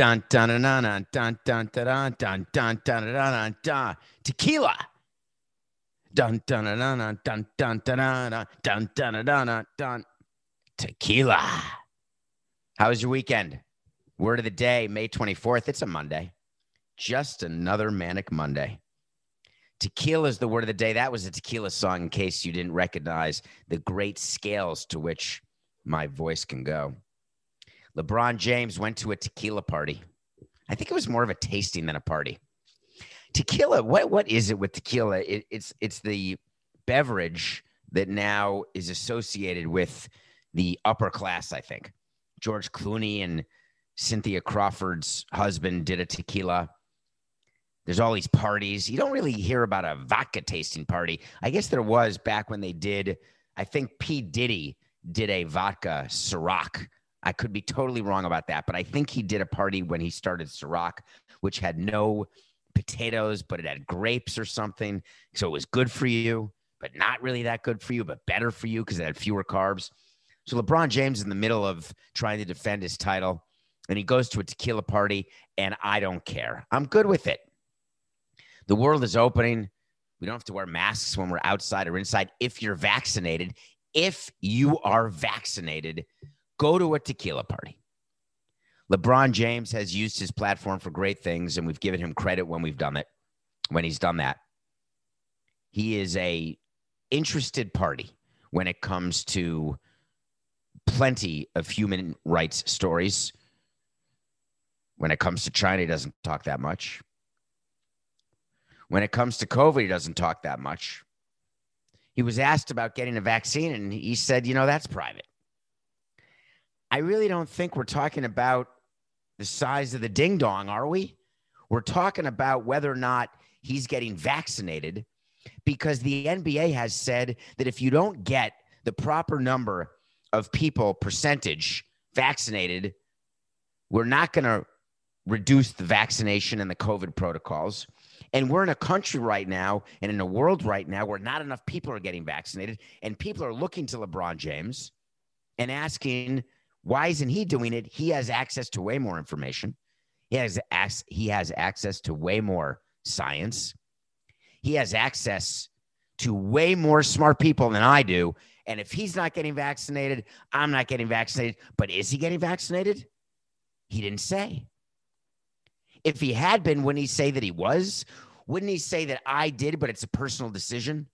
Dun dun dun dun dun dun dun dun dun dun dun dun tequila. Dun dun dun dun dun dun dun dun dun dun dun tequila. How was your weekend? Word of the day, May 24th. It's a Monday. Just another manic Monday. Tequila is the word of the day. That was a tequila song, in case you didn't recognize the great scales to which my voice can go. LeBron James went to a tequila party. I think it was more of a tasting than a party. Tequila, what what is it with tequila? It, it's it's the beverage that now is associated with the upper class. I think George Clooney and Cynthia Crawford's husband did a tequila. There's all these parties. You don't really hear about a vodka tasting party. I guess there was back when they did. I think P Diddy did a vodka Ciroc I could be totally wrong about that, but I think he did a party when he started Ciroc, which had no potatoes, but it had grapes or something. So it was good for you, but not really that good for you, but better for you because it had fewer carbs. So LeBron James in the middle of trying to defend his title, and he goes to a tequila party, and I don't care. I'm good with it. The world is opening. We don't have to wear masks when we're outside or inside if you're vaccinated. If you are vaccinated, go to a tequila party. LeBron James has used his platform for great things, and we've given him credit when we've done it, when he's done that. He is a interested party when it comes to plenty of human rights stories. When it comes to China, he doesn't talk that much. When it comes to COVID, he doesn't talk that much. He was asked about getting a vaccine, and he said, you know, that's private. I really don't think we're talking about the size of the ding dong, are we? We're talking about whether or not he's getting vaccinated because the NBA has said that if you don't get the proper number of people, percentage vaccinated, we're not going to reduce the vaccination and the COVID protocols. And we're in a country right now and in a world right now where not enough people are getting vaccinated. And people are looking to LeBron James and asking why isn't he doing it? He has access to way more information. He has ac- he has access to way more science. He has access to way more smart people than I do. And if he's not getting vaccinated, I'm not getting vaccinated. But is he getting vaccinated? He didn't say. If he had been, wouldn't he say that he was? Wouldn't he say that I did, but it's a personal decision?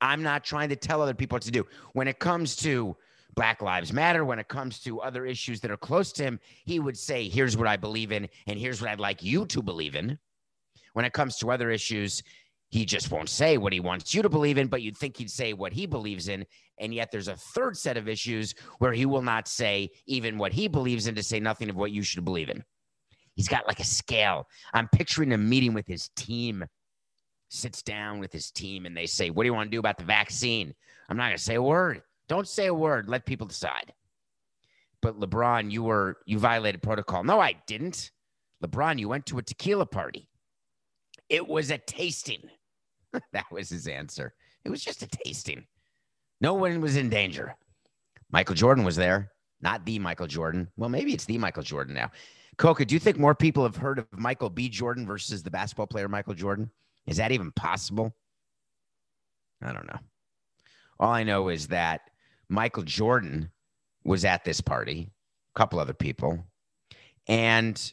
I'm not trying to tell other people what to do. When it comes to Black Lives Matter, when it comes to other issues that are close to him, he would say, Here's what I believe in, and here's what I'd like you to believe in. When it comes to other issues, he just won't say what he wants you to believe in, but you'd think he'd say what he believes in. And yet there's a third set of issues where he will not say even what he believes in to say nothing of what you should believe in. He's got like a scale. I'm picturing a meeting with his team, sits down with his team, and they say, What do you want to do about the vaccine? I'm not going to say a word. Don't say a word. Let people decide. But LeBron, you were you violated protocol. No, I didn't. LeBron, you went to a tequila party. It was a tasting. that was his answer. It was just a tasting. No one was in danger. Michael Jordan was there, not the Michael Jordan. Well, maybe it's the Michael Jordan now. Coca, do you think more people have heard of Michael B. Jordan versus the basketball player Michael Jordan? Is that even possible? I don't know. All I know is that Michael Jordan was at this party, a couple other people, and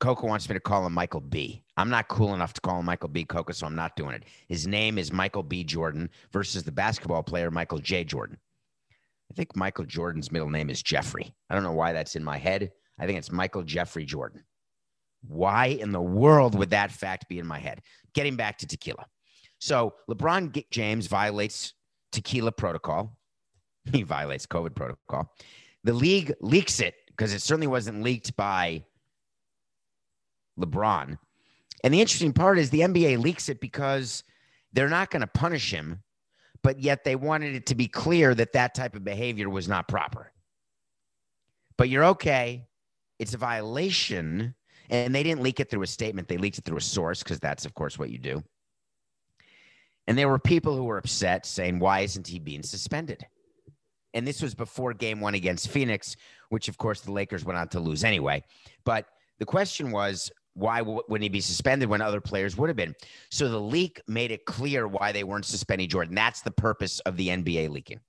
Coco wants me to call him Michael B. I'm not cool enough to call him Michael B. Coco, so I'm not doing it. His name is Michael B. Jordan versus the basketball player Michael J. Jordan. I think Michael Jordan's middle name is Jeffrey. I don't know why that's in my head. I think it's Michael Jeffrey Jordan. Why in the world would that fact be in my head? Getting back to tequila. So LeBron James violates tequila protocol. He violates COVID protocol. The league leaks it because it certainly wasn't leaked by LeBron. And the interesting part is the NBA leaks it because they're not going to punish him, but yet they wanted it to be clear that that type of behavior was not proper. But you're okay. It's a violation. And they didn't leak it through a statement, they leaked it through a source because that's, of course, what you do. And there were people who were upset saying, why isn't he being suspended? And this was before game one against Phoenix, which of course the Lakers went on to lose anyway. But the question was, why wouldn't he be suspended when other players would have been? So the leak made it clear why they weren't suspending Jordan. That's the purpose of the NBA leaking.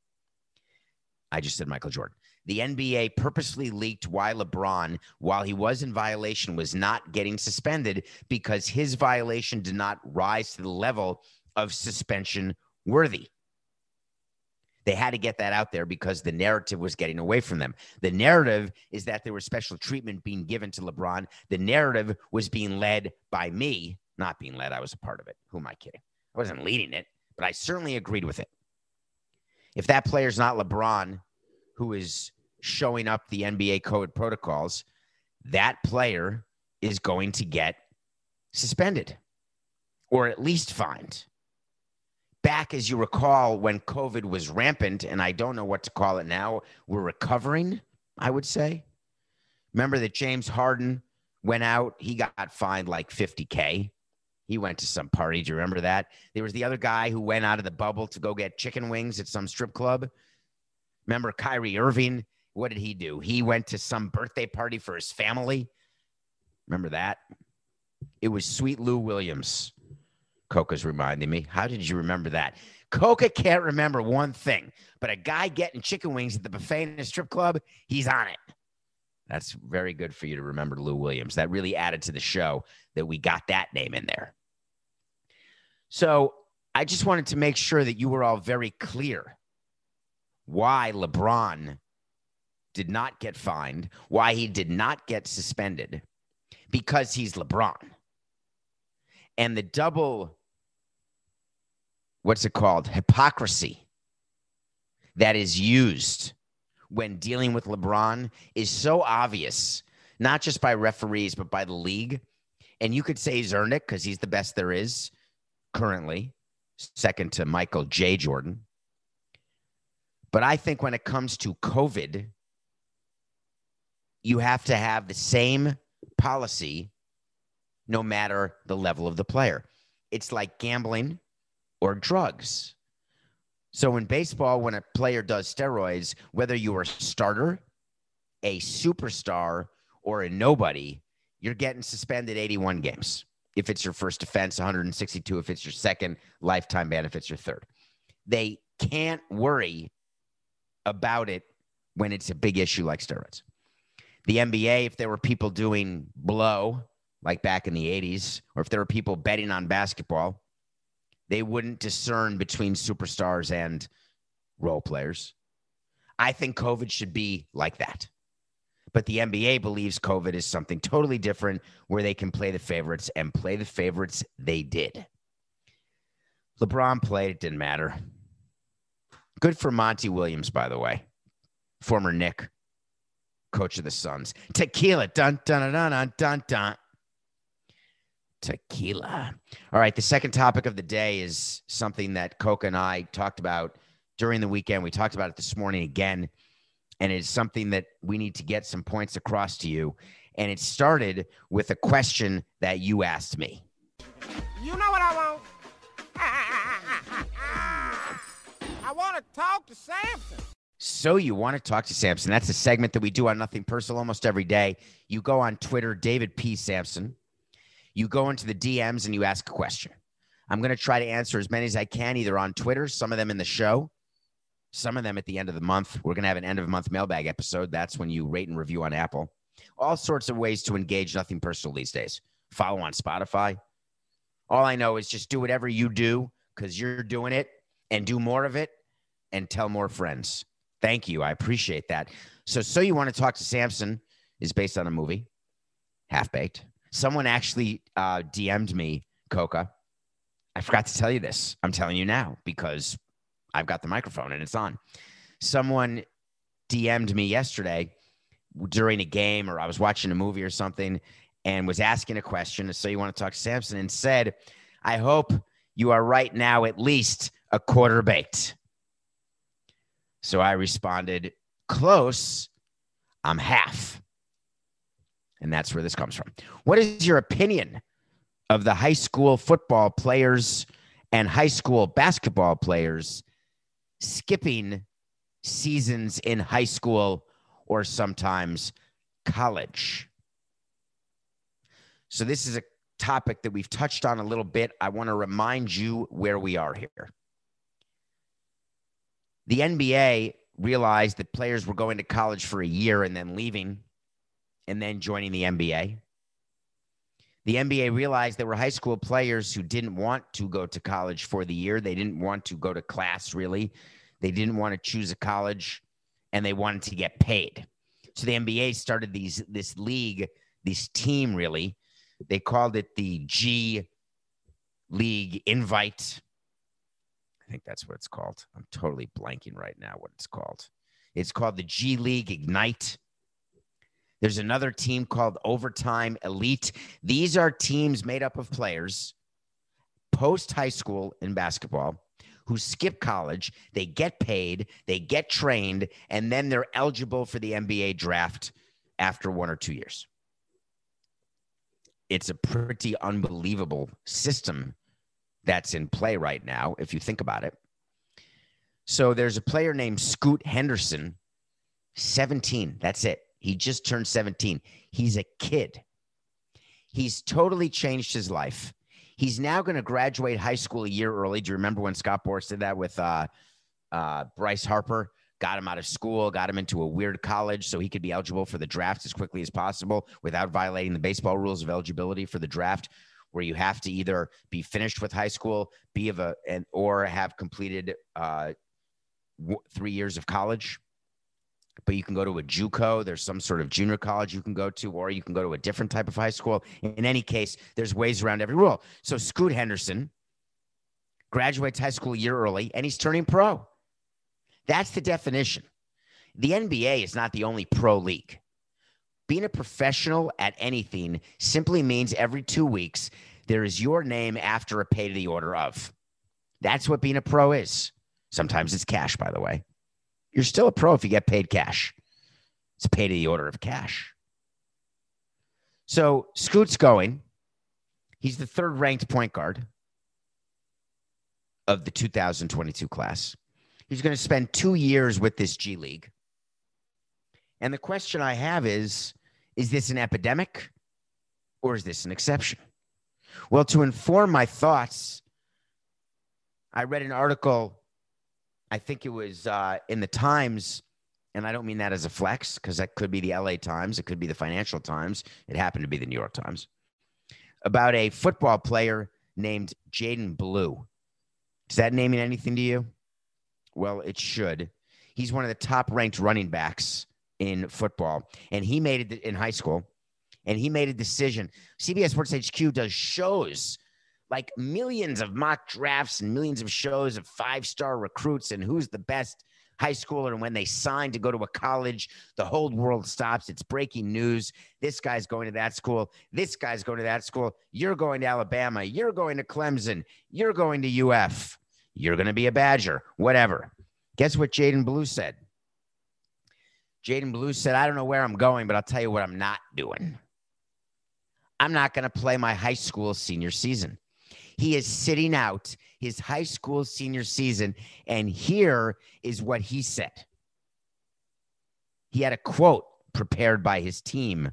I just said Michael Jordan. The NBA purposely leaked why LeBron, while he was in violation, was not getting suspended because his violation did not rise to the level of suspension worthy. They had to get that out there because the narrative was getting away from them. The narrative is that there was special treatment being given to LeBron. The narrative was being led by me, not being led. I was a part of it. Who am I kidding? I wasn't leading it, but I certainly agreed with it. If that player's not LeBron, who is showing up the NBA code protocols, that player is going to get suspended or at least fined back, as you recall, when COVID was rampant, and I don't know what to call it now, we're recovering, I would say. Remember that James Harden went out, he got fined like 50K. He went to some party. Do you remember that? There was the other guy who went out of the bubble to go get chicken wings at some strip club. Remember Kyrie Irving? What did he do? He went to some birthday party for his family. Remember that? It was Sweet Lou Williams. Coca's reminding me. How did you remember that? Coca can't remember one thing, but a guy getting chicken wings at the buffet in a strip club, he's on it. That's very good for you to remember Lou Williams. That really added to the show that we got that name in there. So I just wanted to make sure that you were all very clear why LeBron did not get fined, why he did not get suspended, because he's LeBron. And the double what's it called? Hypocrisy that is used when dealing with LeBron is so obvious, not just by referees, but by the league. And you could say it because he's the best there is currently, second to Michael J. Jordan. But I think when it comes to COVID, you have to have the same policy no matter the level of the player. It's like gambling or drugs. So in baseball, when a player does steroids, whether you are a starter, a superstar, or a nobody, you're getting suspended 81 games. If it's your first offense, 162. If it's your second lifetime ban, if it's your third. They can't worry about it when it's a big issue like steroids. The NBA, if there were people doing blow like back in the 80s, or if there were people betting on basketball, they wouldn't discern between superstars and role players. I think COVID should be like that. But the NBA believes COVID is something totally different where they can play the favorites and play the favorites they did. LeBron played, it didn't matter. Good for Monty Williams, by the way, former Knick, coach of the Suns. Tequila, dun dun dun dun dun dun tequila. All right. The second topic of the day is something that Coca and I talked about during the weekend. We talked about it this morning again. And it's something that we need to get some points across to you. And it started with a question that you asked me. You know what I want? I want to talk to Samson. So you want to talk to Samson? That's a segment that we do on Nothing Personal almost every day. You go on Twitter, David P. Samson you go into the DMs and you ask a question. I'm going to try to answer as many as I can, either on Twitter, some of them in the show, some of them at the end of the month. We're going to have an end of month mailbag episode. That's when you rate and review on Apple. All sorts of ways to engage nothing personal these days. Follow on Spotify. All I know is just do whatever you do because you're doing it and do more of it and tell more friends. Thank you. I appreciate that. So, So You Want to Talk to Samson is based on a movie, Half Baked. Someone actually uh, DM'd me, Coca. I forgot to tell you this. I'm telling you now because I've got the microphone and it's on. Someone DM'd me yesterday during a game or I was watching a movie or something and was asking a question. So you want to talk to Samson and said, I hope you are right now at least a quarter baked. So I responded, close. I'm half. And that's where this comes from. What is your opinion of the high school football players and high school basketball players skipping seasons in high school or sometimes college. So, this is a topic that we've touched on a little bit. I want to remind you where we are here. The NBA realized that players were going to college for a year and then leaving and then joining the NBA. The NBA realized there were high school players who didn't want to go to college for the year. They didn't want to go to class, really. They didn't want to choose a college and they wanted to get paid. So the NBA started these this league, this team really. They called it the G League Invite. I think that's what it's called. I'm totally blanking right now what it's called. It's called the G League Ignite. There's another team called Overtime Elite. These are teams made up of players post high school in basketball who skip college. They get paid, they get trained, and then they're eligible for the NBA draft after one or two years. It's a pretty unbelievable system that's in play right now, if you think about it. So there's a player named Scoot Henderson, 17. That's it. He just turned 17. He's a kid. He's totally changed his life. He's now going to graduate high school a year early. Do you remember when Scott Boras did that with uh, uh, Bryce Harper? Got him out of school, got him into a weird college so he could be eligible for the draft as quickly as possible without violating the baseball rules of eligibility for the draft, where you have to either be finished with high school, be of a, and, or have completed uh, w- three years of college but you can go to a JUCO. There's some sort of junior college you can go to, or you can go to a different type of high school. In any case, there's ways around every rule. So Scoot Henderson graduates high school a year early, and he's turning pro. That's the definition. The NBA is not the only pro league. Being a professional at anything simply means every two weeks there is your name after a pay to the order of. That's what being a pro is. Sometimes it's cash, by the way. You're still a pro if you get paid cash. It's paid to the order of cash. So Scoot's going. He's the third ranked point guard of the 2022 class. He's going to spend two years with this G League. And the question I have is is this an epidemic or is this an exception? Well, to inform my thoughts, I read an article I think it was uh, in the Times, and I don't mean that as a flex because that could be the LA Times, it could be the Financial Times, it happened to be the New York Times, about a football player named Jaydon Blue. Does that name mean anything to you? Well, it should. He's one of the top ranked running backs in football, and he made it in high school. And he made a decision. CBS Sports HQ does shows like millions of mock drafts and millions of shows of five star recruits and who's the best high schooler. And when they sign to go to a college, the whole world stops. It's breaking news. This guy's going to that school. This guy's going to that school. You're going to Alabama. You're going to Clemson. You're going to UF. You're going to be a Badger, whatever. Guess what Jaydon Blue said? Jaydon Blue said, I don't know where I'm going, but I'll tell you what I'm not doing. I'm not going to play my high school senior season. He is sitting out his high school senior season. And here is what he said he had a quote prepared by his team,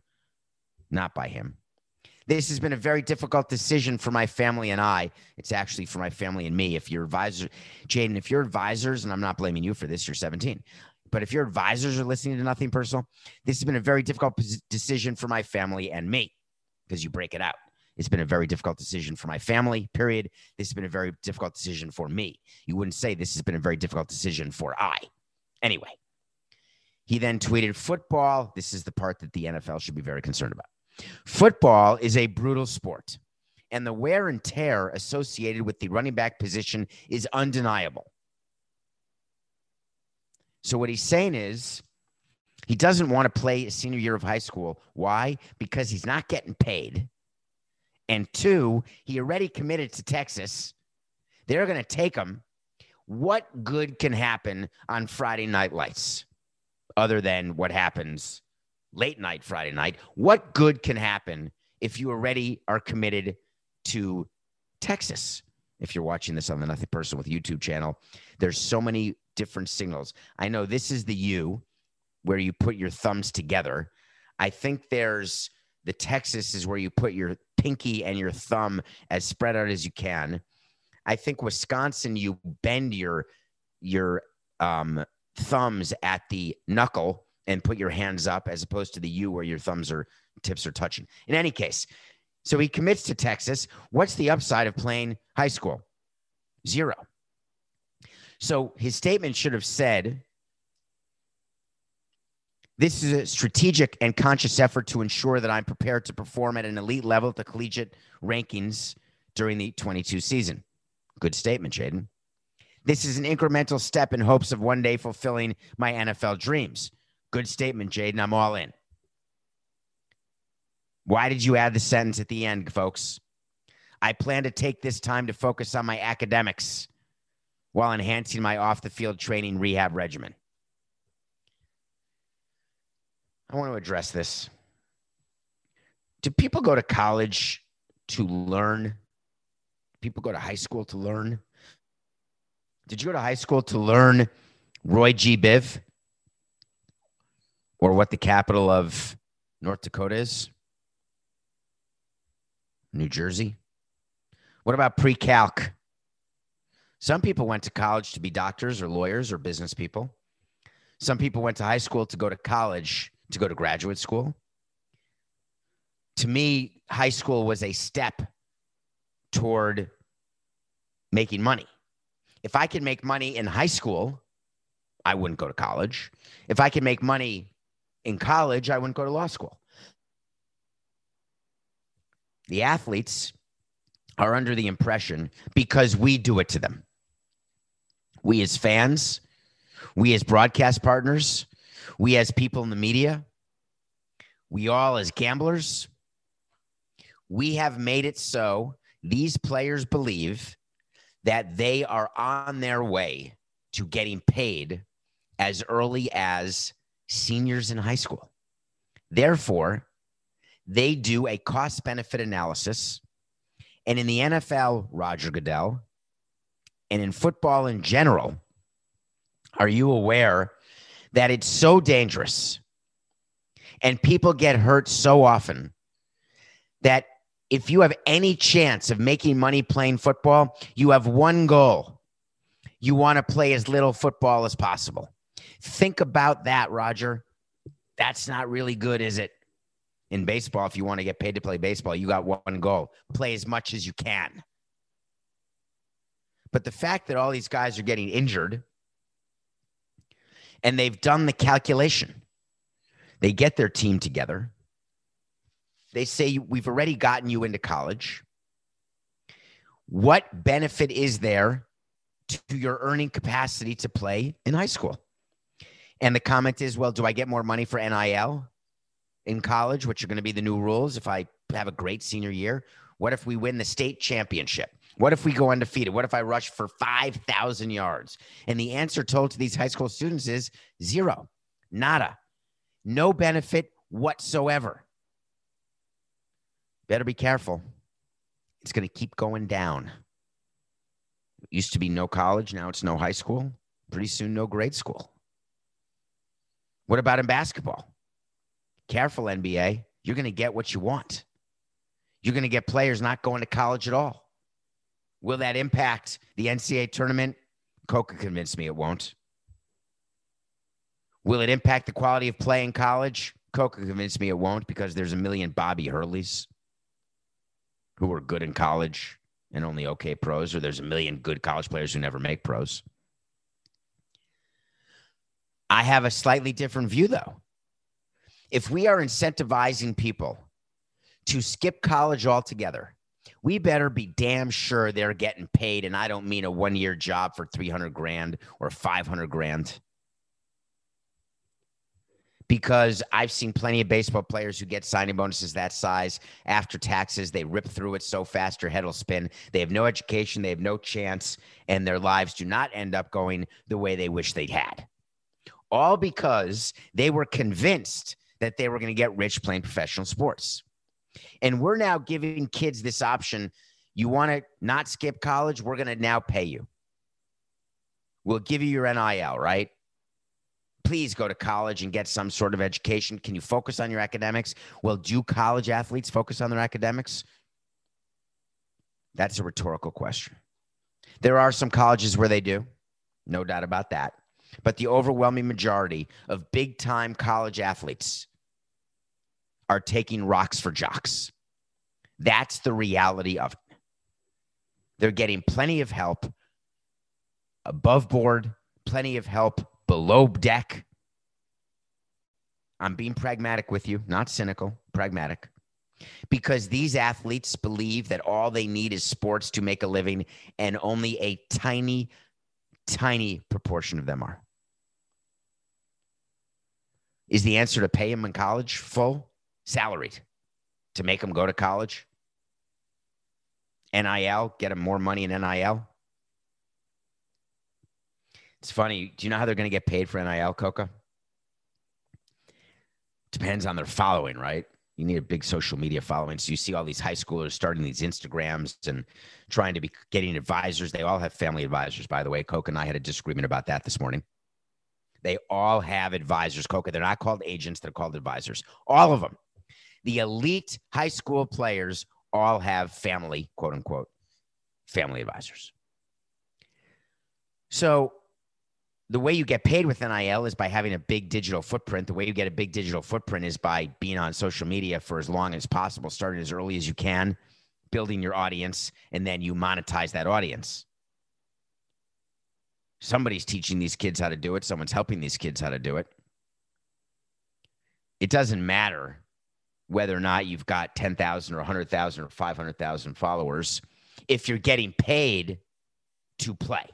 not by him. This has been a very difficult decision for my family and I. It's actually for my family and me. If your advisor, Jaydon, if your advisors, and I'm not blaming you for this, you're 17, but if your advisors are listening to Nothing Personal, this has been a very difficult decision for my family and me because you break it out. It's been a very difficult decision for my family, period. This has been a very difficult decision for me. You wouldn't say this has been a very difficult decision for I. Anyway, he then tweeted football. This is the part that the NFL should be very concerned about. Football is a brutal sport, and the wear and tear associated with the running back position is undeniable. So, what he's saying is, he doesn't want to play a senior year of high school. Why? Because he's not getting paid. And two, he already committed to Texas. They're going to take him. What good can happen on Friday night lights other than what happens late night Friday night? What good can happen if you already are committed to Texas? If you're watching this on the Nothing Personal with YouTube channel, there's so many different signals. I know this is the U where you put your thumbs together. I think there's the Texas is where you put your pinky and your thumb as spread out as you can. I think Wisconsin, you bend your your um, thumbs at the knuckle and put your hands up as opposed to the U where your thumbs are tips are touching. In any case, so he commits to Texas. What's the upside of playing high school? Zero. So his statement should have said, This is a strategic and conscious effort to ensure that I'm prepared to perform at an elite level at the collegiate rankings during the 22 season. Good statement, Jaydon. This is an incremental step in hopes of one day fulfilling my NFL dreams. Good statement, Jaydon. I'm all in. Why did you add the sentence at the end, folks? I plan to take this time to focus on my academics while enhancing my off the field training rehab regimen. I want to address this. Do people go to college to learn? People go to high school to learn? Did you go to high school to learn Roy G. Biv or what the capital of North Dakota is? New Jersey? What about pre calc? Some people went to college to be doctors or lawyers or business people. Some people went to high school to go to college, to go to graduate school. To me, high school was a step toward making money. If I could make money in high school, I wouldn't go to college. If I could make money in college, I wouldn't go to law school. The athletes are under the impression because we do it to them we as fans, we as broadcast partners, we as people in the media, we all as gamblers, we have made it so these players believe that they are on their way to getting paid as early as seniors in high school. Therefore, they do a cost benefit analysis. And in the NFL, Roger Goodell, and in football in general, are you aware that it's so dangerous and people get hurt so often that if you have any chance of making money playing football, you have one goal. You want to play as little football as possible. Think about that, Roger. That's not really good, is it? In baseball, if you want to get paid to play baseball, you got one goal play as much as you can. But the fact that all these guys are getting injured and they've done the calculation, they get their team together. They say, We've already gotten you into college. What benefit is there to your earning capacity to play in high school? And the comment is, Well, do I get more money for NIL in college, which are going to be the new rules if I have a great senior year? What if we win the state championship? What if we go undefeated? What if I rush for 5,000 yards? And the answer told to these high school students is zero, nada, no benefit whatsoever. Better be careful. It's going to keep going down. It used to be no college, now it's no high school. Pretty soon, no grade school. What about in basketball? Careful, NBA. You're going to get what you want. You're going to get players not going to college at all. Will that impact the NCAA tournament? Coca convinced me it won't. Will it impact the quality of play in college? Coca convinced me it won't because there's a million Bobby Hurleys who were good in college and only okay pros, or there's a million good college players who never make pros. I have a slightly different view, though. If we are incentivizing people to skip college altogether, we better be damn sure they're getting paid. And I don't mean a one year job for 300 grand or 500 grand. Because I've seen plenty of baseball players who get signing bonuses that size after taxes. They rip through it so fast, your head will spin. They have no education, they have no chance, and their lives do not end up going the way they wish they'd had. All because they were convinced that they were going to get rich playing professional sports. And we're now giving kids this option. You want to not skip college? We're going to now pay you. We'll give you your NIL, right? Please go to college and get some sort of education. Can you focus on your academics? Well, do college athletes focus on their academics? That's a rhetorical question. There are some colleges where they do, no doubt about that. But the overwhelming majority of big time college athletes are taking rocks for jocks. That's the reality of it. They're getting plenty of help above board, plenty of help below deck. I'm being pragmatic with you, not cynical, pragmatic. Because these athletes believe that all they need is sports to make a living, and only a tiny, tiny proportion of them are. Is the answer to pay them in college full, salaried, to make them go to college? NIL, get them more money in NIL? It's funny. Do you know how they're going to get paid for NIL, Coca? Depends on their following, right? You need a big social media following. So you see all these high schoolers starting these Instagrams and trying to be getting advisors. They all have family advisors, by the way. Coca and I had a disagreement about that this morning. They all have advisors, Coca. They're not called agents, they're called advisors. All of them. The elite high school players all have family, quote unquote, family advisors. So the way you get paid with NIL is by having a big digital footprint. The way you get a big digital footprint is by being on social media for as long as possible, starting as early as you can, building your audience, and then you monetize that audience. Somebody's teaching these kids how to do it, someone's helping these kids how to do it. It doesn't matter whether or not you've got 10,000 or 100,000 or 500,000 followers if you're getting paid to play.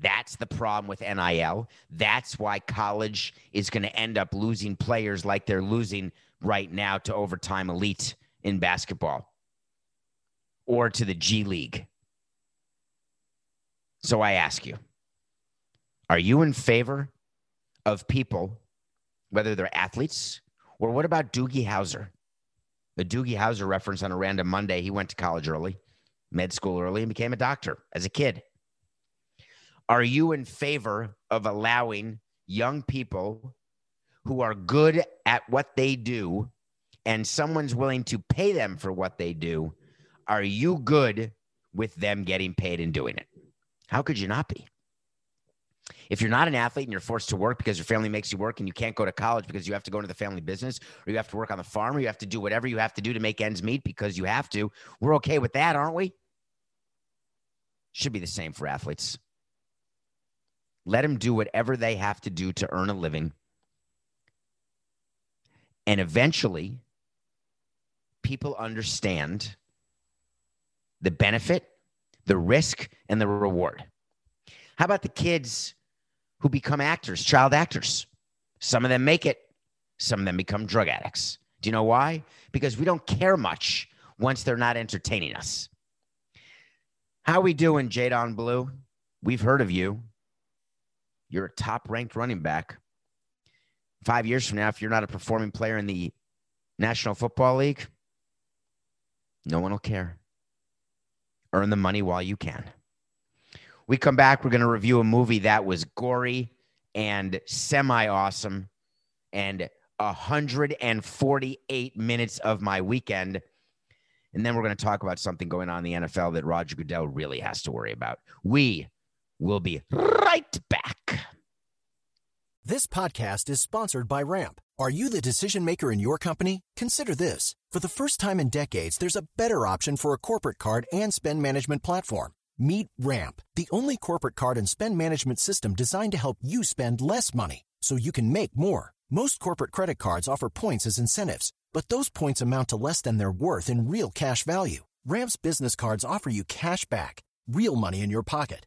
That's the problem with NIL. That's why college is going to end up losing players like they're losing right now to overtime elite in basketball or to the G League. So I ask you, are you in favor of people, whether they're athletes or what about Doogie Howser? The Doogie Howser reference on a random Monday, he went to college early, med school early, and became a doctor as a kid. Are you in favor of allowing young people who are good at what they do and someone's willing to pay them for what they do? Are you good with them getting paid and doing it? How could you not be? If you're not an athlete and you're forced to work because your family makes you work and you can't go to college because you have to go into the family business or you have to work on the farm or you have to do whatever you have to do to make ends meet because you have to, we're okay with that, aren't we? Should be the same for athletes. Let them do whatever they have to do to earn a living. And eventually, people understand the benefit, the risk, and the reward. How about the kids who become actors, child actors? Some of them make it, some of them become drug addicts. Do you know why? Because we don't care much once they're not entertaining us. How we doing, Jaydon Blue? We've heard of you. You're a top ranked running back. Five years from now, if you're not a performing player in the National Football League, no one will care. Earn the money while you can. We come back, we're going to review a movie that was gory and semi awesome and 148 minutes of my weekend. And then we're going to talk about something going on in the NFL that Roger Goodell really has to worry about. We will be right back. This podcast is sponsored by Ramp. Are you the decision maker in your company? Consider this. For the first time in decades, there's a better option for a corporate card and spend management platform. Meet Ramp, the only corporate card and spend management system designed to help you spend less money so you can make more. Most corporate credit cards offer points as incentives, but those points amount to less than their worth in real cash value. Ramp's business cards offer you cash back, real money in your pocket.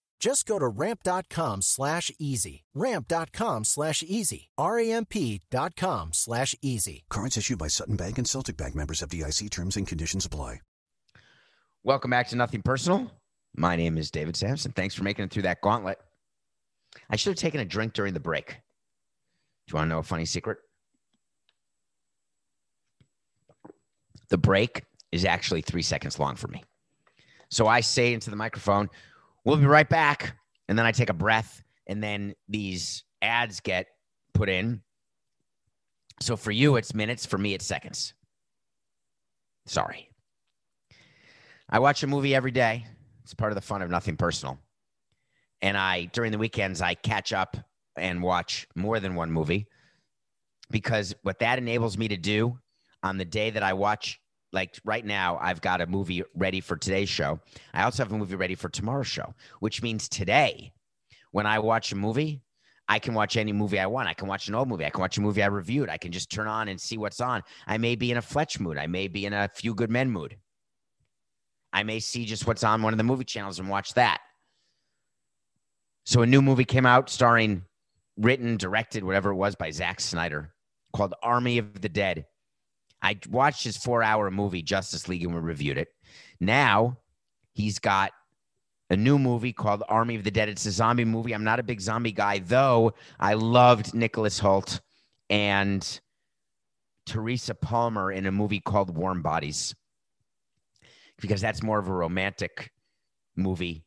Just go to ramp.com slash easy. Ramp.com slash easy. R-A-M-P.com slash easy. Cards issued by Sutton Bank and Celtic Bank members FDIC terms and conditions apply. Welcome back to Nothing Personal. My name is David Samson. Thanks for making it through that gauntlet. I should have taken a drink during the break. Do you want to know a funny secret? The break is actually three seconds long for me. So I say into the microphone, we'll be right back. And then I take a breath, and then these ads get put in. So for you, it's minutes. For me, it's seconds. Sorry. I watch a movie every day. It's part of the fun of nothing personal. And I, during the weekends, I catch up and watch more than one movie because what that enables me to do on the day that I watch, like right now, I've got a movie ready for today's show. I also have a movie ready for tomorrow's show, which means today, when I watch a movie, I can watch any movie I want. I can watch an old movie. I can watch a movie I reviewed. I can just turn on and see what's on. I may be in a Fletch mood. I may be in a Few Good Men mood. I may see just what's on one of the movie channels and watch that. So a new movie came out starring, written, directed, whatever it was by Zack Snyder called Army of the Dead. I watched his four hour movie, Justice League, and we reviewed it. Now he's got a new movie called Army of the Dead. It's a zombie movie. I'm not a big zombie guy, though. I loved Nicholas Hoult and Teresa Palmer in a movie called Warm Bodies because that's more of a romantic movie.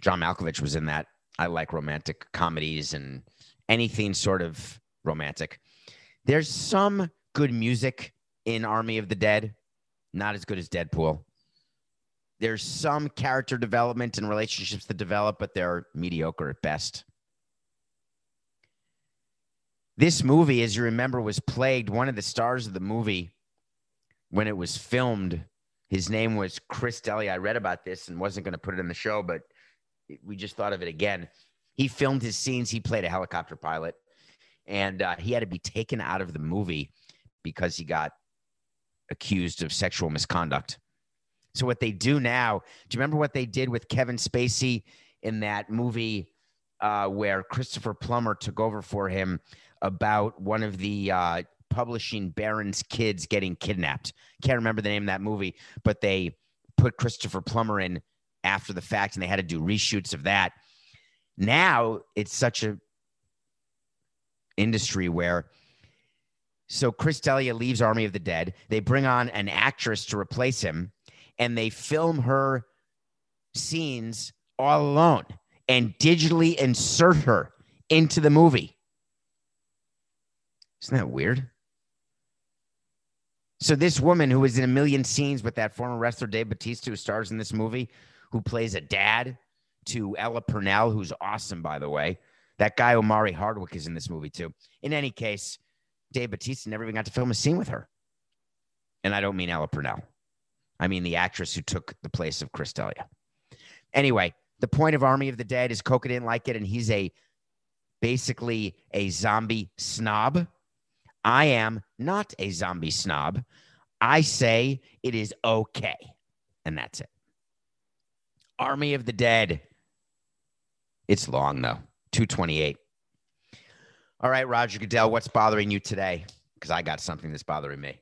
John Malkovich was in that. I like romantic comedies and anything sort of romantic. There's some good music in Army of the Dead, not as good as Deadpool. There's some character development and relationships that develop, but they're mediocre at best. This movie, as you remember, was plagued. One of the stars of the movie, when it was filmed, his name was Chris D'Elia. I read about this and wasn't going to put it in the show, but we just thought of it again. He filmed his scenes. He played a helicopter pilot, and uh, he had to be taken out of the movie because he got accused of sexual misconduct. So what they do now? Do you remember what they did with Kevin Spacey in that movie uh, where Christopher Plummer took over for him about one of the uh, publishing baron's kids getting kidnapped? Can't remember the name of that movie, but they put Christopher Plummer in after the fact, and they had to do reshoots of that. Now it's such a industry where so Chris D'Elia leaves Army of the Dead. They bring on an actress to replace him, and they film her scenes all alone and digitally insert her into the movie. Isn't that weird? So this woman who was in a million scenes with that former wrestler Dave Batista, who stars in this movie, who plays a dad to Ella Purnell, who's awesome, by the way. That guy Omari Hardwick is in this movie too. In any case, Dave Batista never even got to film a scene with her. And I don't mean Ella Purnell. I mean the actress who took the place of Chris D'Elia. Anyway, the point of Army of the Dead is Coca didn't like it, and he's a basically a zombie snob. I am not a zombie snob. I say it is okay. And that's it. Army of the Dead. It's long though. 228. All right, Roger Goodell, what's bothering you today? Because I got something that's bothering me.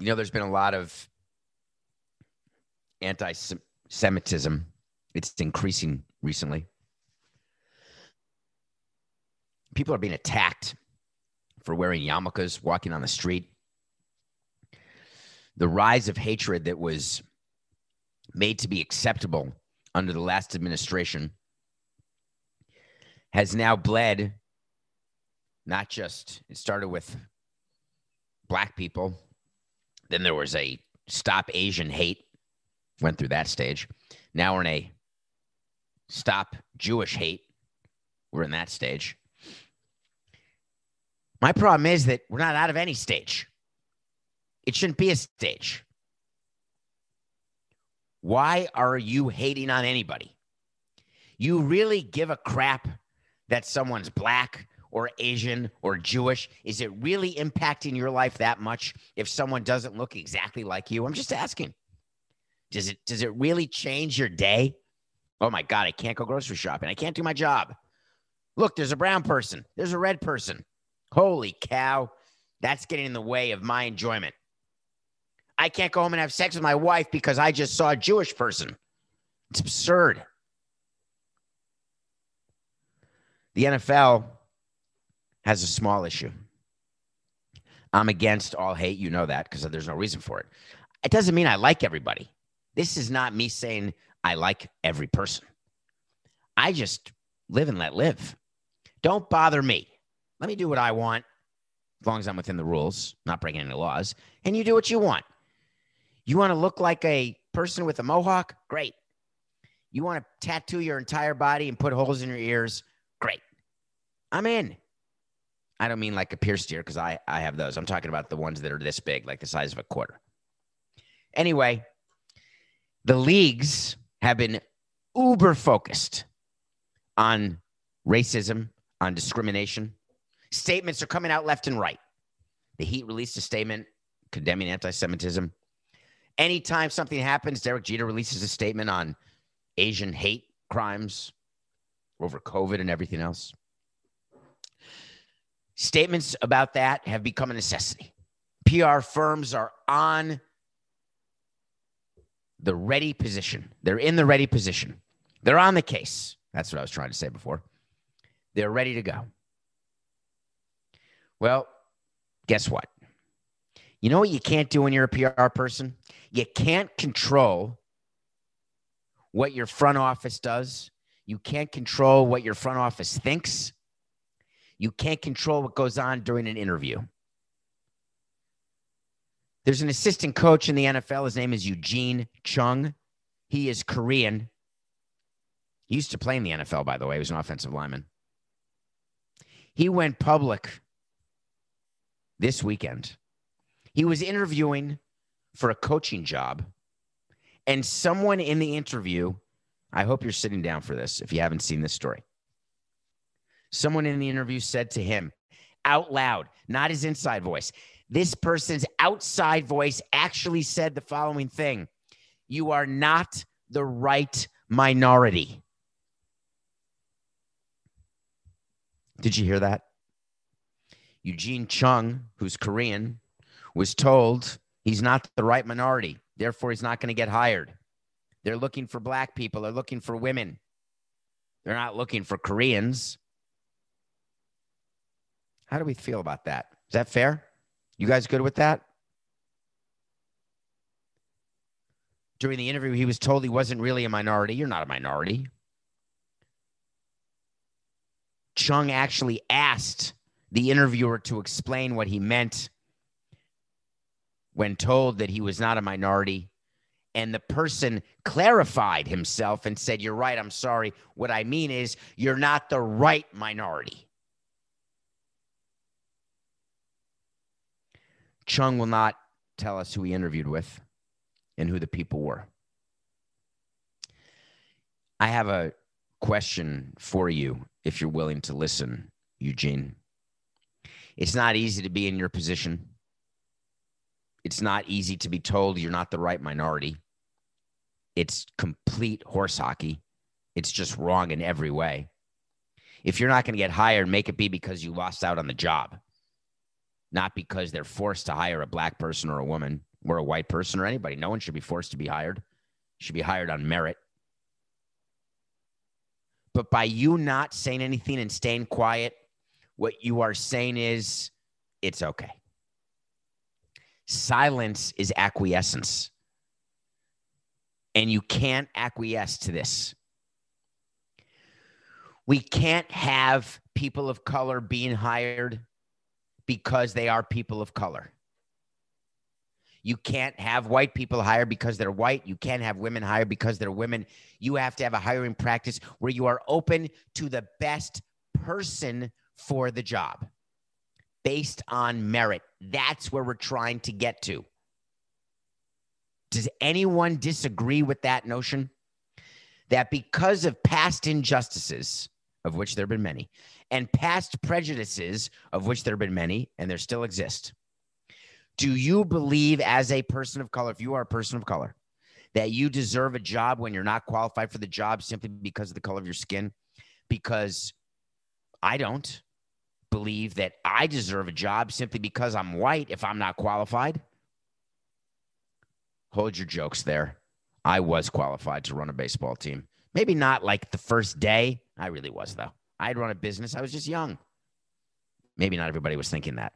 You know, there's been a lot of anti Semitism. It's increasing recently. People are being attacked for wearing yarmulkes, walking on the street. The rise of hatred that was made to be acceptable under the last administration has now bled not just it started with black people then there was a stop asian hate went through that stage. Now we're in a stop jewish hate we're in that stage. My problem is that we're not out of any stage. It shouldn't be a stage. Why are you hating on anybody? You really give a crap that someone's black or Asian or Jewish? Is it really impacting your life that much if someone doesn't look exactly like you? I'm just asking. Does it does it really change your day? Oh my God, I can't go grocery shopping. I can't do my job. Look, there's a brown person. There's a red person. Holy cow. That's getting in the way of my enjoyment. I can't go home and have sex with my wife because I just saw a Jewish person. It's absurd. The NFL has a small issue. I'm against all hate. You know that because there's no reason for it. It doesn't mean I like everybody. This is not me saying I like every person. I just live and let live. Don't bother me. Let me do what I want as long as I'm within the rules, not breaking any laws. And you do what you want. You want to look like a person with a mohawk? Great. You want to tattoo your entire body and put holes in your ears? I'm in. I don't mean like a pierced ear because I, I have those. I'm talking about the ones that are this big, like the size of a quarter. Anyway, the leagues have been uber focused on racism, on discrimination. Statements are coming out left and right. The Heat released a statement condemning anti Semitism. Anytime something happens, Derek Jeter releases a statement on Asian hate crimes over COVID and everything else. Statements about that have become a necessity. PR firms are on the ready position. They're in the ready position. They're on the case. That's what I was trying to say before. They're ready to go. Well, guess what? You know what you can't do when you're a PR person? You can't control what your front office does. You can't control what your front office thinks. You can't control what goes on during an interview. There's an assistant coach in the NFL. His name is Eugene Chung. He is Korean. He used to play in the NFL, by the way. He was an offensive lineman. He went public this weekend. He was interviewing for a coaching job, and someone in the interview, I hope you're sitting down for this if you haven't seen this story. Someone in the interview said to him out loud, not his inside voice, this person's outside voice actually said the following thing You are not the right minority. Did you hear that? Eugene Chung, who's Korean, was told he's not the right minority. Therefore, he's not going to get hired. They're looking for black people, they're looking for women. They're not looking for Koreans. How do we feel about that? Is that fair? You guys good with that? During the interview, he was told he wasn't really a minority. You're not a minority. Chung actually asked the interviewer to explain what he meant when told that he was not a minority. And the person clarified himself and said, You're right. I'm sorry. What I mean is, you're not the right minority. Chung will not tell us who he interviewed with and who the people were. I have a question for you if you're willing to listen, Eugene. It's not easy to be in your position. It's not easy to be told you're not the right minority. It's complete horse hockey. It's just wrong in every way. If you're not going to get hired, make it be because you lost out on the job not because they're forced to hire a black person or a woman or a white person or anybody. No one should be forced to be hired. Should be hired on merit. But by you not saying anything and staying quiet, what you are saying is it's okay. Silence is acquiescence. And you can't acquiesce to this. We can't have people of color being hired because they are people of color. You can't have white people hired because they're white. You can't have women hired because they're women. You have to have a hiring practice where you are open to the best person for the job based on merit. That's where we're trying to get to. Does anyone disagree with that notion? That because of past injustices, of which there have been many, and past prejudices, of which there have been many, and there still exist. Do you believe, as a person of color, if you are a person of color, that you deserve a job when you're not qualified for the job simply because of the color of your skin? Because I don't believe that I deserve a job simply because I'm white if I'm not qualified. Hold your jokes there. I was qualified to run a baseball team. Maybe not like the first day. I really was, though. I'd run a business. I was just young. Maybe not everybody was thinking that.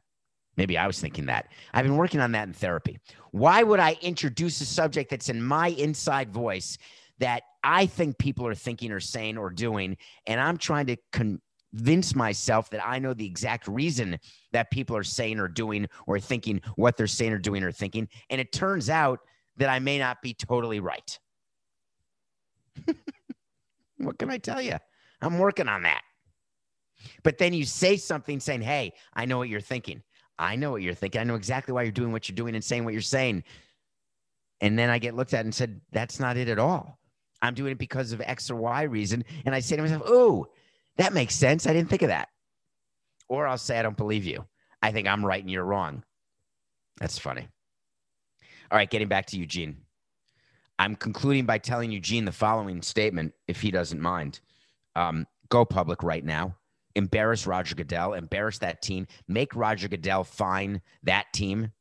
Maybe I was thinking that. I've been working on that in therapy. Why would I introduce a subject that's in my inside voice that I think people are thinking or saying or doing? And I'm trying to convince myself that I know the exact reason that people are saying or doing or thinking what they're saying or doing or thinking. And it turns out that I may not be totally right. what can I tell you? I'm working on that. But then you say something saying, Hey, I know what you're thinking. I know what you're thinking. I know exactly why you're doing what you're doing and saying what you're saying. And then I get looked at and said, That's not it at all. I'm doing it because of X or Y reason. And I say to myself, Ooh, that makes sense. I didn't think of that. Or I'll say, I don't believe you. I think I'm right and you're wrong. That's funny. All right, getting back to Eugene. I'm concluding by telling Eugene the following statement, if he doesn't mind. Um, go public right now embarrass Roger Goodell, embarrass that team, make Roger Goodell fine that team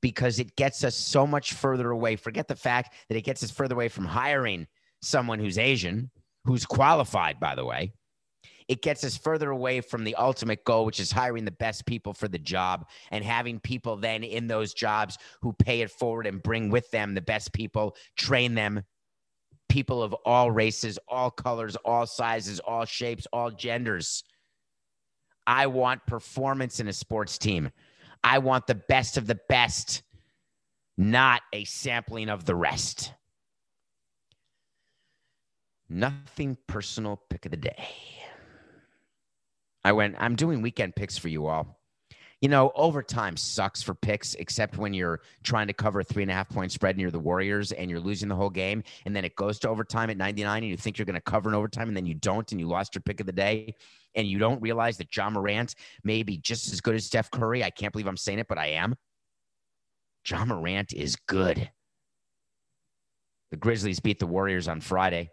because it gets us so much further away. Forget the fact that it gets us further away from hiring someone who's Asian, who's qualified, by the way. It gets us further away from the ultimate goal, which is hiring the best people for the job and having people then in those jobs who pay it forward and bring with them the best people, train them, people of all races, all colors, all sizes, all shapes, all genders. I want performance in a sports team. I want the best of the best, not a sampling of the rest. Nothing personal pick of the day. I went, I'm doing weekend picks for you all you know, overtime sucks for picks, except when you're trying to cover a three and a half point spread and you're the Warriors and you're losing the whole game. And then it goes to overtime at 99 and you think you're going to cover an overtime and then you don't and you lost your pick of the day. And you don't realize that Ja Morant may be just as good as Steph Curry. I can't believe I'm saying it, but I am. Ja Morant is good. The Grizzlies beat the Warriors on Friday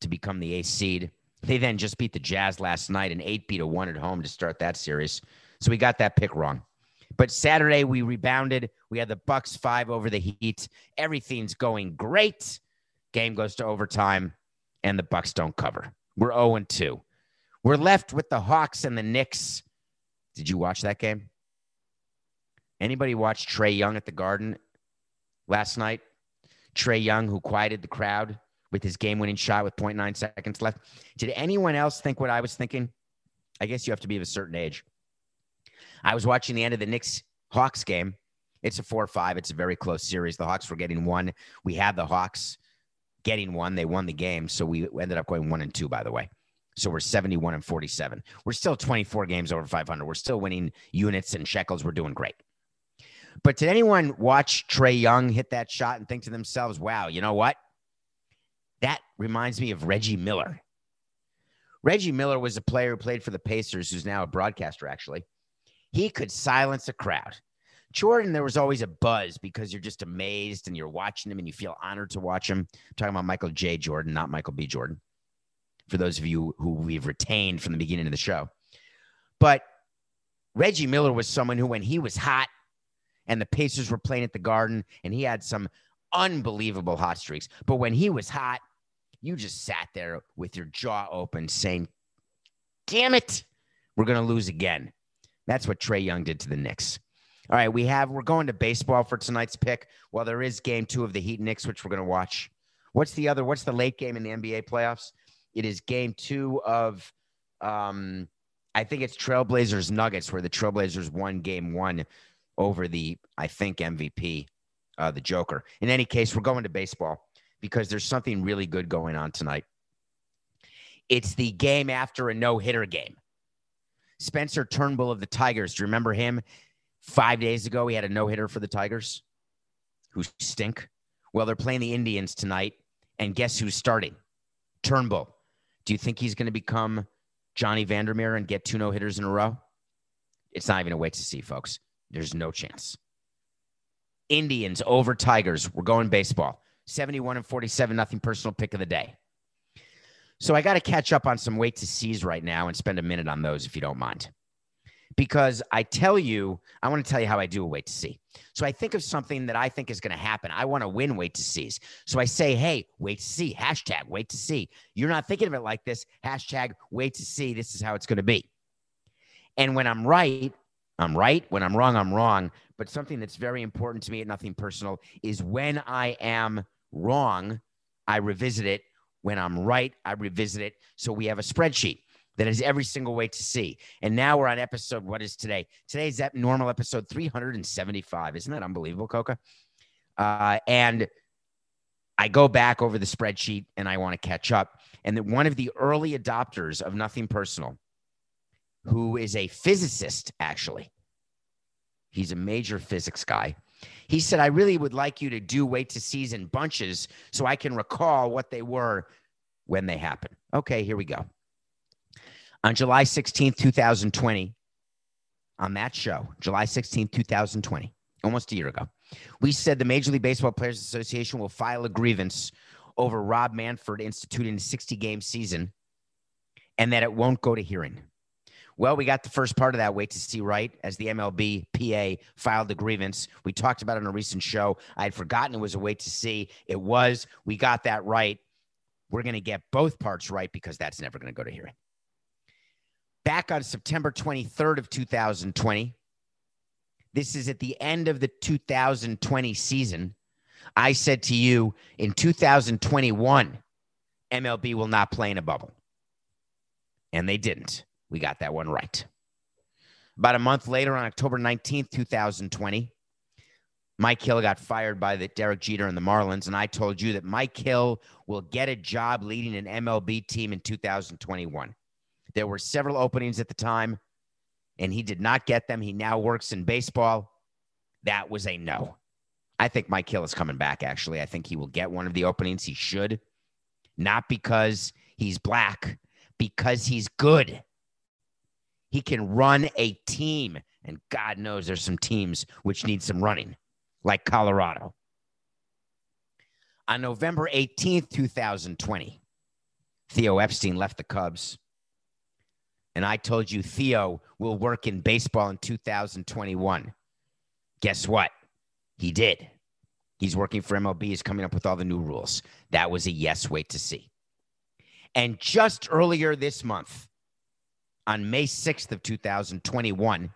to become the eighth seed. They then just beat the Jazz last night and eight beat a one at home to start that series. So we got that pick wrong. But Saturday we rebounded. We had the Bucks five over the Heat. Everything's going great. Game goes to overtime, and the Bucks don't cover. We're 0 2. We're left with the Hawks and the Knicks. Did you watch that game? Anybody watch Trae Young at the Garden last night? Trae Young, who quieted the crowd with his game winning shot with 0.9 seconds left. Did anyone else think what I was thinking? I guess you have to be of a certain age. I was watching the end of the Knicks Hawks game. It's a four or five. It's a very close series. The Hawks were getting one. We had the Hawks getting one. They won the game. So we ended up going one and two, by the way. So we're 71 and 47. We're still 24 games over 500. We're still winning units and shekels. We're doing great. But did anyone watch Trae Young hit that shot and think to themselves, wow, you know what? That reminds me of Reggie Miller. Reggie Miller was a player who played for the Pacers, who's now a broadcaster, actually. He could silence a crowd. Jordan, there was always a buzz because you're just amazed and you're watching him and you feel honored to watch him. I'm talking about Michael J. Jordan, not Michael B. Jordan, for those of you who we've retained from the beginning of the show. But Reggie Miller was someone who, when he was hot and the Pacers were playing at the Garden, and he had some unbelievable hot streaks. But when he was hot, you just sat there with your jaw open saying, Damn it, we're going to lose again. That's what Trae Young did to the Knicks. All right, we have we're going to baseball for tonight's pick. Well, there is game two of the Heat Knicks, which we're going to watch. What's the other? What's the late game in the NBA playoffs? It is game two of, um, I think it's Trailblazers Nuggets, where the Trailblazers won game one over the I think MVP, uh, the Joker. In any case, we're going to baseball because there's something really good going on tonight. It's the game after a no hitter game. Spencer Turnbull of the Tigers. Do you remember him? Five days ago, he had a no hitter for the Tigers who stink. Well, they're playing the Indians tonight. And guess who's starting? Turnbull. Do you think he's going to become Johnny Vander Meer and get two no hitters in a row? It's not even a wait to see, folks. There's no chance. Indians over Tigers. We're going baseball. 71 and 47, nothing personal pick of the day. So I got to catch up on some wait to sees right now and spend a minute on those if you don't mind. Because I tell you, I want to tell you how I do a wait to see. So I think of something that I think is going to happen. I want to win wait to sees. So I say, hey, wait to see, hashtag wait to see. You're not thinking of it like this, hashtag wait to see. This is how it's going to be. And when I'm right, I'm right. When I'm wrong, I'm wrong. But something that's very important to me at Nothing Personal is when I am wrong, I revisit it. When I'm right, I revisit it. So we have a spreadsheet that is every single way to see. And now we're on episode, what is today? Today's that normal episode 375. Isn't that unbelievable, Coca? Uh, and I go back over the spreadsheet and I want to catch up. And that one of the early adopters of Nothing Personal, who is a physicist, actually, he's a major physics guy. He said, I really would like you to do wait to season bunches so I can recall what they were when they happen. Okay, here we go. On July 16th, 2020, on that show, July 16th, 2020, almost a year ago, we said the Major League Baseball Players Association will file a grievance over Rob Manfred instituting a 60 game season and that it won't go to hearing. Well, we got the first part of that wait to see right as the MLB PA filed the grievance. We talked about it on a recent show. I had forgotten it was a wait to see. It was. We got that right. We're going to get both parts right because that's never going to go to hearing. Back on September 23rd of 2020, this is at the end of the 2020 season. I said to you in 2021, MLB will not play in a bubble. And they didn't. We got that one right. About a month later, on October 19th, 2020, Mike Hill got fired by the Derek Jeter and the Marlins. And I told you that Mike Hill will get a job leading an MLB team in 2021. There were several openings at the time, and he did not get them. He now works in baseball. That was a no. I think Mike Hill is coming back, actually. I think he will get one of the openings. He should. Not because he's black, because he's good. He can run a team. And God knows there's some teams which need some running, like Colorado. On November 18th, 2020, Theo Epstein left the Cubs. And I told you Theo will work in baseball in 2021. Guess what? He did. He's working for MLB, he's coming up with all the new rules. That was a yes, wait to see. And just earlier this month, on May 6th of 2021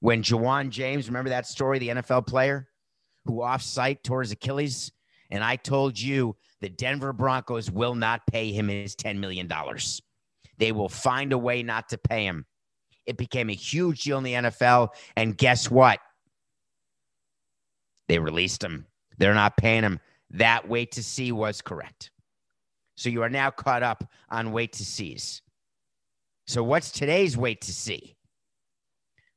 when Ja'Wuan James, remember that story, the NFL player who off-site tore his Achilles? And I told you the Denver Broncos will not pay him his $10 million. They will find a way not to pay him. It became a huge deal in the NFL. And guess what? They released him. They're not paying him. That wait to see was correct. So you are now caught up on wait to sees. So what's today's wait to see?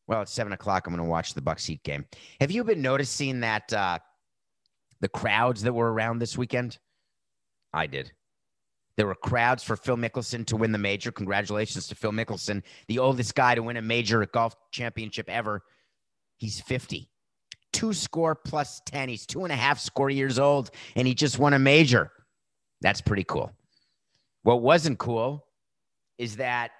Well, at seven o'clock, I'm going to watch the Bucks Heat game. Have you been noticing that uh, the crowds that were around this weekend? I did. There were crowds for Phil Mickelson to win the major. Congratulations to Phil Mickelson, the oldest guy to win a major golf championship ever. He's 50. Two score plus 10. He's two and a half score years old, and he just won a major. That's pretty cool. What wasn't cool is that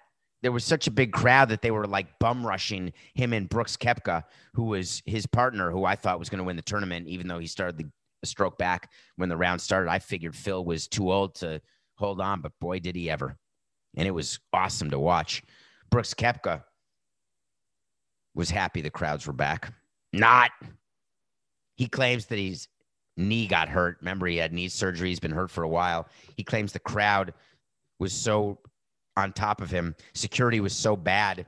there was such a big crowd that they were like bum rushing him and Brooks Koepka, who was his partner, who I thought was going to win the tournament, even though he started the stroke back when the round started. I figured Phil was too old to hold on, but boy, did he ever. And it was awesome to watch. Brooks Koepka was happy the crowds were back. Not. He claims that his knee got hurt. Remember, he had knee surgery. He's been hurt for a while. He claims the crowd was so on top of him. Security was so bad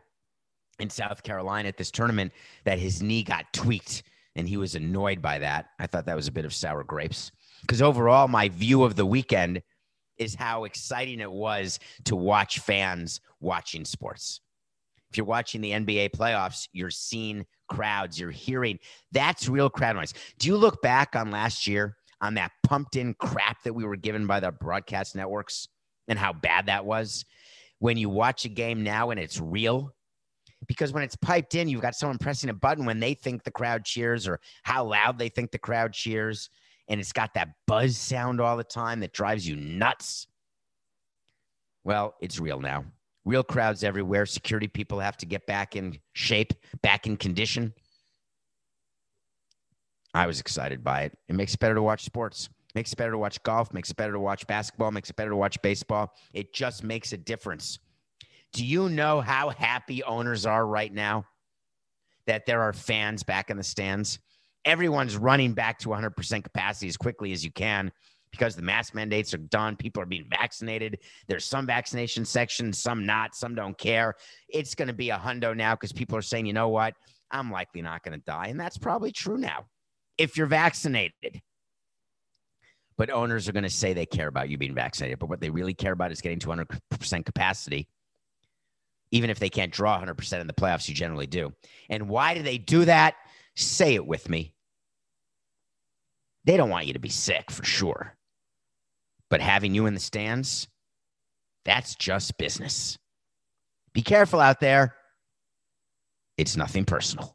in South Carolina at this tournament that his knee got tweaked and he was annoyed by that. I thought that was a bit of sour grapes because overall, my view of the weekend is how exciting it was to watch fans watching sports. If you're watching the NBA playoffs, you're seeing crowds, you're hearing that's real crowd noise. Do you look back on last year on that pumped in crap that we were given by the broadcast networks and how bad that was? When you watch a game now and it's real because when it's piped in, you've got someone pressing a button when they think the crowd cheers or how loud they think the crowd cheers. and it's got that buzz sound all the time that drives you nuts. Well, it's real now. Real crowds everywhere. Security people have to get back in shape, back in condition. I was excited by it. It makes it better to watch sports. Makes it better to watch golf. Makes it better to watch basketball. Makes it better to watch baseball. It just makes a difference. Do you know how happy owners are right now that there are fans back in the stands? Everyone's running back to 100% capacity as quickly as you can because the mask mandates are done. People are being vaccinated. There's some vaccination sections, some not, some don't care. It's going to be a hundo now because people are saying, you know what? I'm likely not going to die. And that's probably true now if you're vaccinated. But owners are going to say they care about you being vaccinated. But what they really care about is getting to 100% capacity. Even if they can't draw 100% in the playoffs, you generally do. And why do they do that? Say it with me. They don't want you to be sick for sure. But having you in the stands, that's just business. Be careful out there. It's nothing personal.